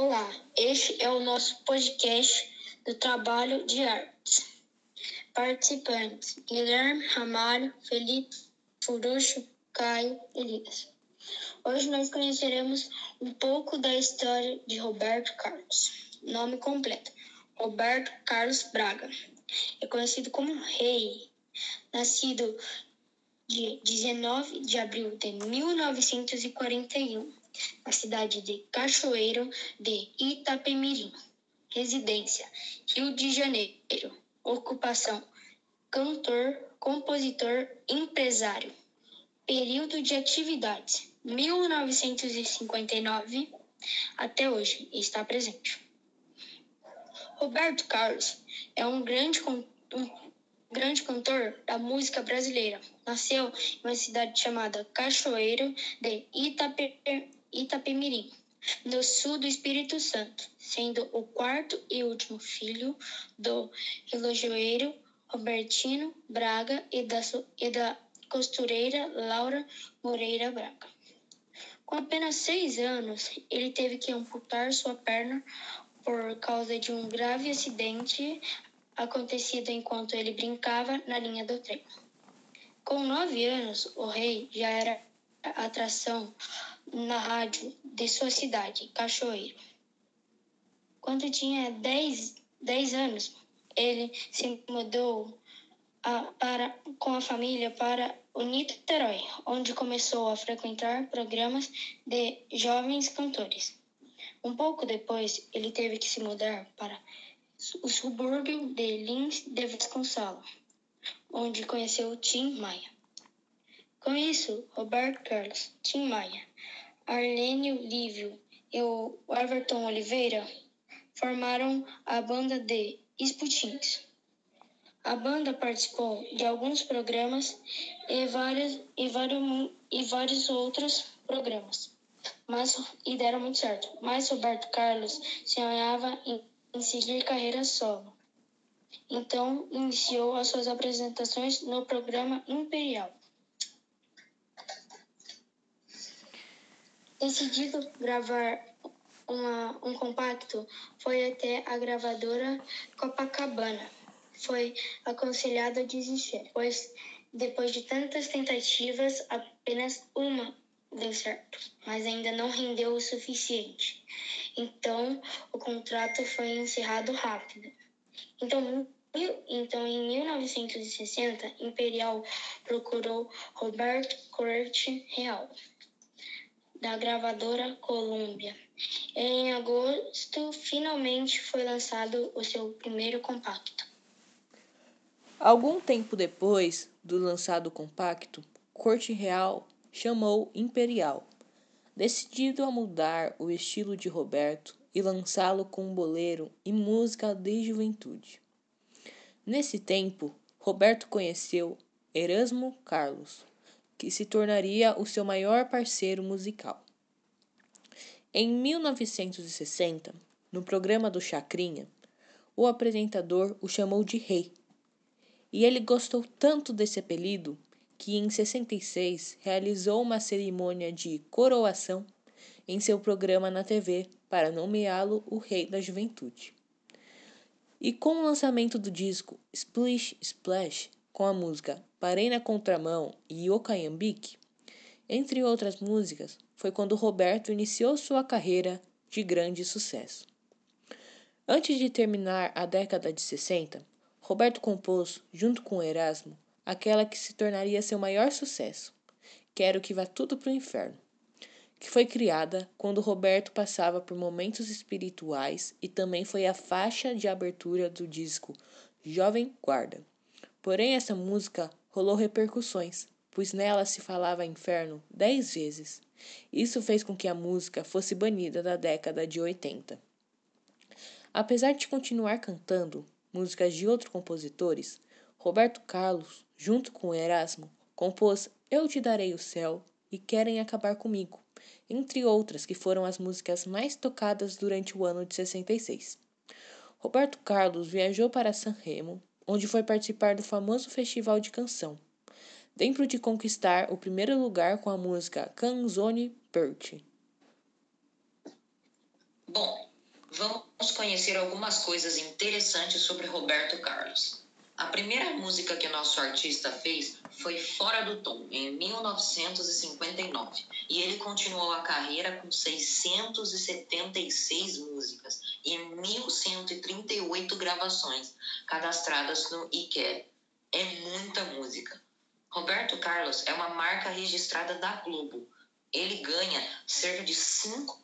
Olá, este é o nosso podcast do Trabalho de Artes. Participantes: Guilherme Ramalho, Felipe Furucho, Caio Elias. Hoje nós conheceremos um pouco da história de Roberto Carlos. Nome completo: Roberto Carlos Braga. É conhecido como Rei. Nascido de 19 de abril de 1941 na cidade de Cachoeiro de Itapemirim. Residência: Rio de Janeiro. Ocupação: cantor, compositor, empresário. Período de atividades: 1959 até hoje está presente. Roberto Carlos é um grande, um grande cantor da música brasileira. Nasceu em uma cidade chamada Cachoeiro de Itape, Itapemirim, no sul do Espírito Santo, sendo o quarto e último filho do relojoeiro Robertino Braga e da, e da costureira Laura Moreira Braga. Com apenas seis anos, ele teve que amputar sua perna por causa de um grave acidente acontecido enquanto ele brincava na linha do trem. Com nove anos, o rei já era atração na rádio de sua cidade, Cachoeiro. Quando tinha 10, 10 anos, ele se mudou a, para, com a família para o Niterói, onde começou a frequentar programas de jovens cantores. Um pouco depois, ele teve que se mudar para o subúrbio de Lins de Vasconcelos, onde conheceu Tim Maia. Com isso, Roberto Carlos, Tim Maia, Arlênio Lívio e o Everton Oliveira formaram a banda de Sputins. A banda participou de alguns programas e e vários, e vários outros programas, mas e deram muito certo. Mas Roberto Carlos sonhava em, em seguir carreira solo. Então, iniciou as suas apresentações no programa Imperial. Decidido gravar uma, um compacto, foi até a gravadora Copacabana. Foi aconselhado a desistir, pois depois de tantas tentativas, apenas uma deu certo, mas ainda não rendeu o suficiente. Então, o contrato foi encerrado rápido. Então, então, em 1960, Imperial procurou Roberto Corte Real da gravadora Columbia. Em agosto, finalmente foi lançado o seu primeiro compacto. Algum tempo depois do lançado compacto, Corte Real chamou Imperial, decidido a mudar o estilo de Roberto e lançá-lo com boleiro e música de juventude. Nesse tempo, Roberto conheceu Erasmo Carlos, que se tornaria o seu maior parceiro musical. Em 1960, no programa do Chacrinha, o apresentador o chamou de Rei. E ele gostou tanto desse apelido que em 66 realizou uma cerimônia de coroação em seu programa na TV para nomeá-lo o Rei da Juventude. E com o lançamento do disco Splish Splash, com a música Parei na Contramão e Okayambique, entre outras músicas, foi quando Roberto iniciou sua carreira de grande sucesso. Antes de terminar a década de 60, Roberto compôs, junto com Erasmo, aquela que se tornaria seu maior sucesso, Quero que vá tudo para o inferno, que foi criada quando Roberto passava por momentos espirituais e também foi a faixa de abertura do disco Jovem Guarda. Porém, essa música rolou repercussões, pois nela se falava inferno dez vezes. Isso fez com que a música fosse banida da década de 80. Apesar de continuar cantando músicas de outros compositores, Roberto Carlos, junto com Erasmo, compôs Eu Te Darei o Céu e Querem Acabar Comigo, entre outras que foram as músicas mais tocadas durante o ano de 66. Roberto Carlos viajou para San Remo, onde foi participar do famoso festival de canção, dentro de conquistar o primeiro lugar com a música Canzone Perti. Bom, conhecer algumas coisas interessantes sobre Roberto Carlos. A primeira música que nosso artista fez foi Fora do Tom, em 1959, e ele continuou a carreira com 676 músicas e 1.138 gravações cadastradas no ICARE. É muita música. Roberto Carlos é uma marca registrada da Globo. Ele ganha cerca de 5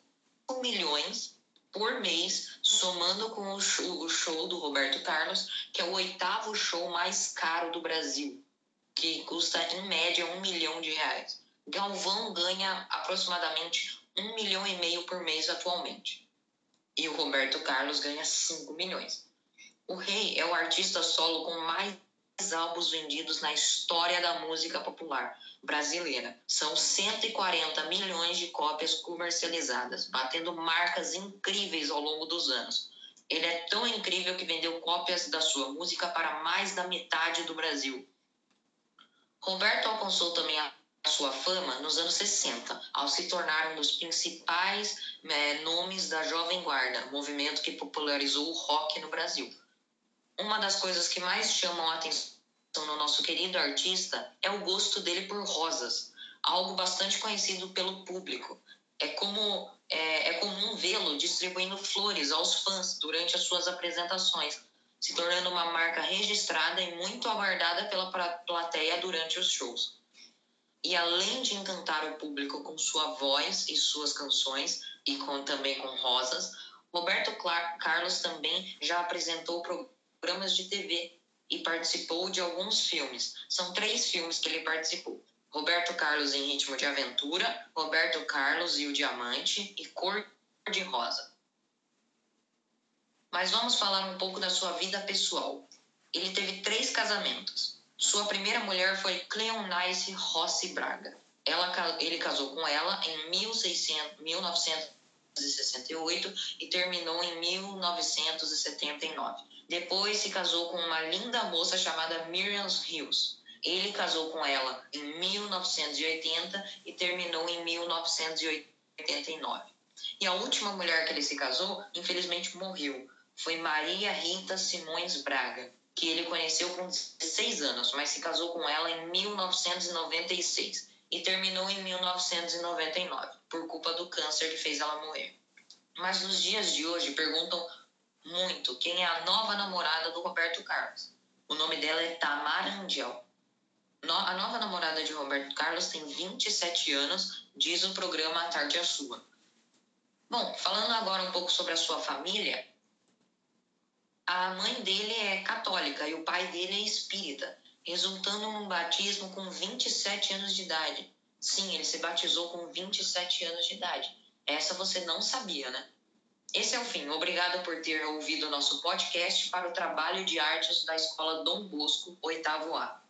milhões por mês, somando com o show, o show, do Roberto Carlos, que é o oitavo show mais caro do Brasil, que custa em média um milhão de reais. Galvão ganha aproximadamente um milhão e meio por mês atualmente. E o Roberto Carlos ganha 5 milhões. O Rei é o artista solo com mais álbuns vendidos na história da música popular brasileira. São 140 milhões de cópias comercializadas, batendo marcas incríveis ao longo dos anos. Ele é tão incrível que vendeu cópias da sua música para mais da metade do Brasil. Roberto alcançou também a sua fama nos anos 60, ao se tornar um dos principais é, nomes da Jovem Guarda, movimento que popularizou o rock no Brasil. Uma das coisas que mais chamam a atenção no nosso querido artista é o gosto dele por rosas, algo bastante conhecido pelo público. É como é, é comum vê-lo distribuindo flores aos fãs durante as suas apresentações, se tornando uma marca registrada e muito aguardada pela plateia durante os shows. E além de encantar o público com sua voz e suas canções, e com, também com rosas, Roberto Carlos também já apresentou programas de TV e participou de alguns filmes. São três filmes que ele participou. Roberto Carlos em Ritmo de Aventura, Roberto Carlos e o Diamante e Cor de Rosa. Mas vamos falar um pouco da sua vida pessoal. Ele teve três casamentos. Sua primeira mulher foi Cleonice Rossi Braga. Ela, ele casou com ela em 1600, 1968 e terminou em 1979. Depois se casou com uma linda moça chamada Miriam Hills. Ele casou com ela em 1980 e terminou em 1989. E a última mulher que ele se casou, infelizmente, morreu. Foi Maria Rita Simões Braga, que ele conheceu com 16 anos, mas se casou com ela em 1996 e terminou em 1999, por culpa do câncer que fez ela morrer. Mas nos dias de hoje perguntam muito quem é a nova namorada do Roberto Carlos. O nome dela é Tamara Andiel. a nova namorada de Roberto Carlos tem 27 anos, diz o programa A Tarde é Sua. Bom, falando agora um pouco sobre a sua família, a mãe dele é católica e o pai dele é espírita, resultando num batismo com 27 anos de idade. Sim, ele se batizou com 27 anos de idade. Essa você não sabia, né? Esse é o fim. Obrigado por ter ouvido o nosso podcast para o trabalho de artes da Escola Dom Bosco, oitavo A.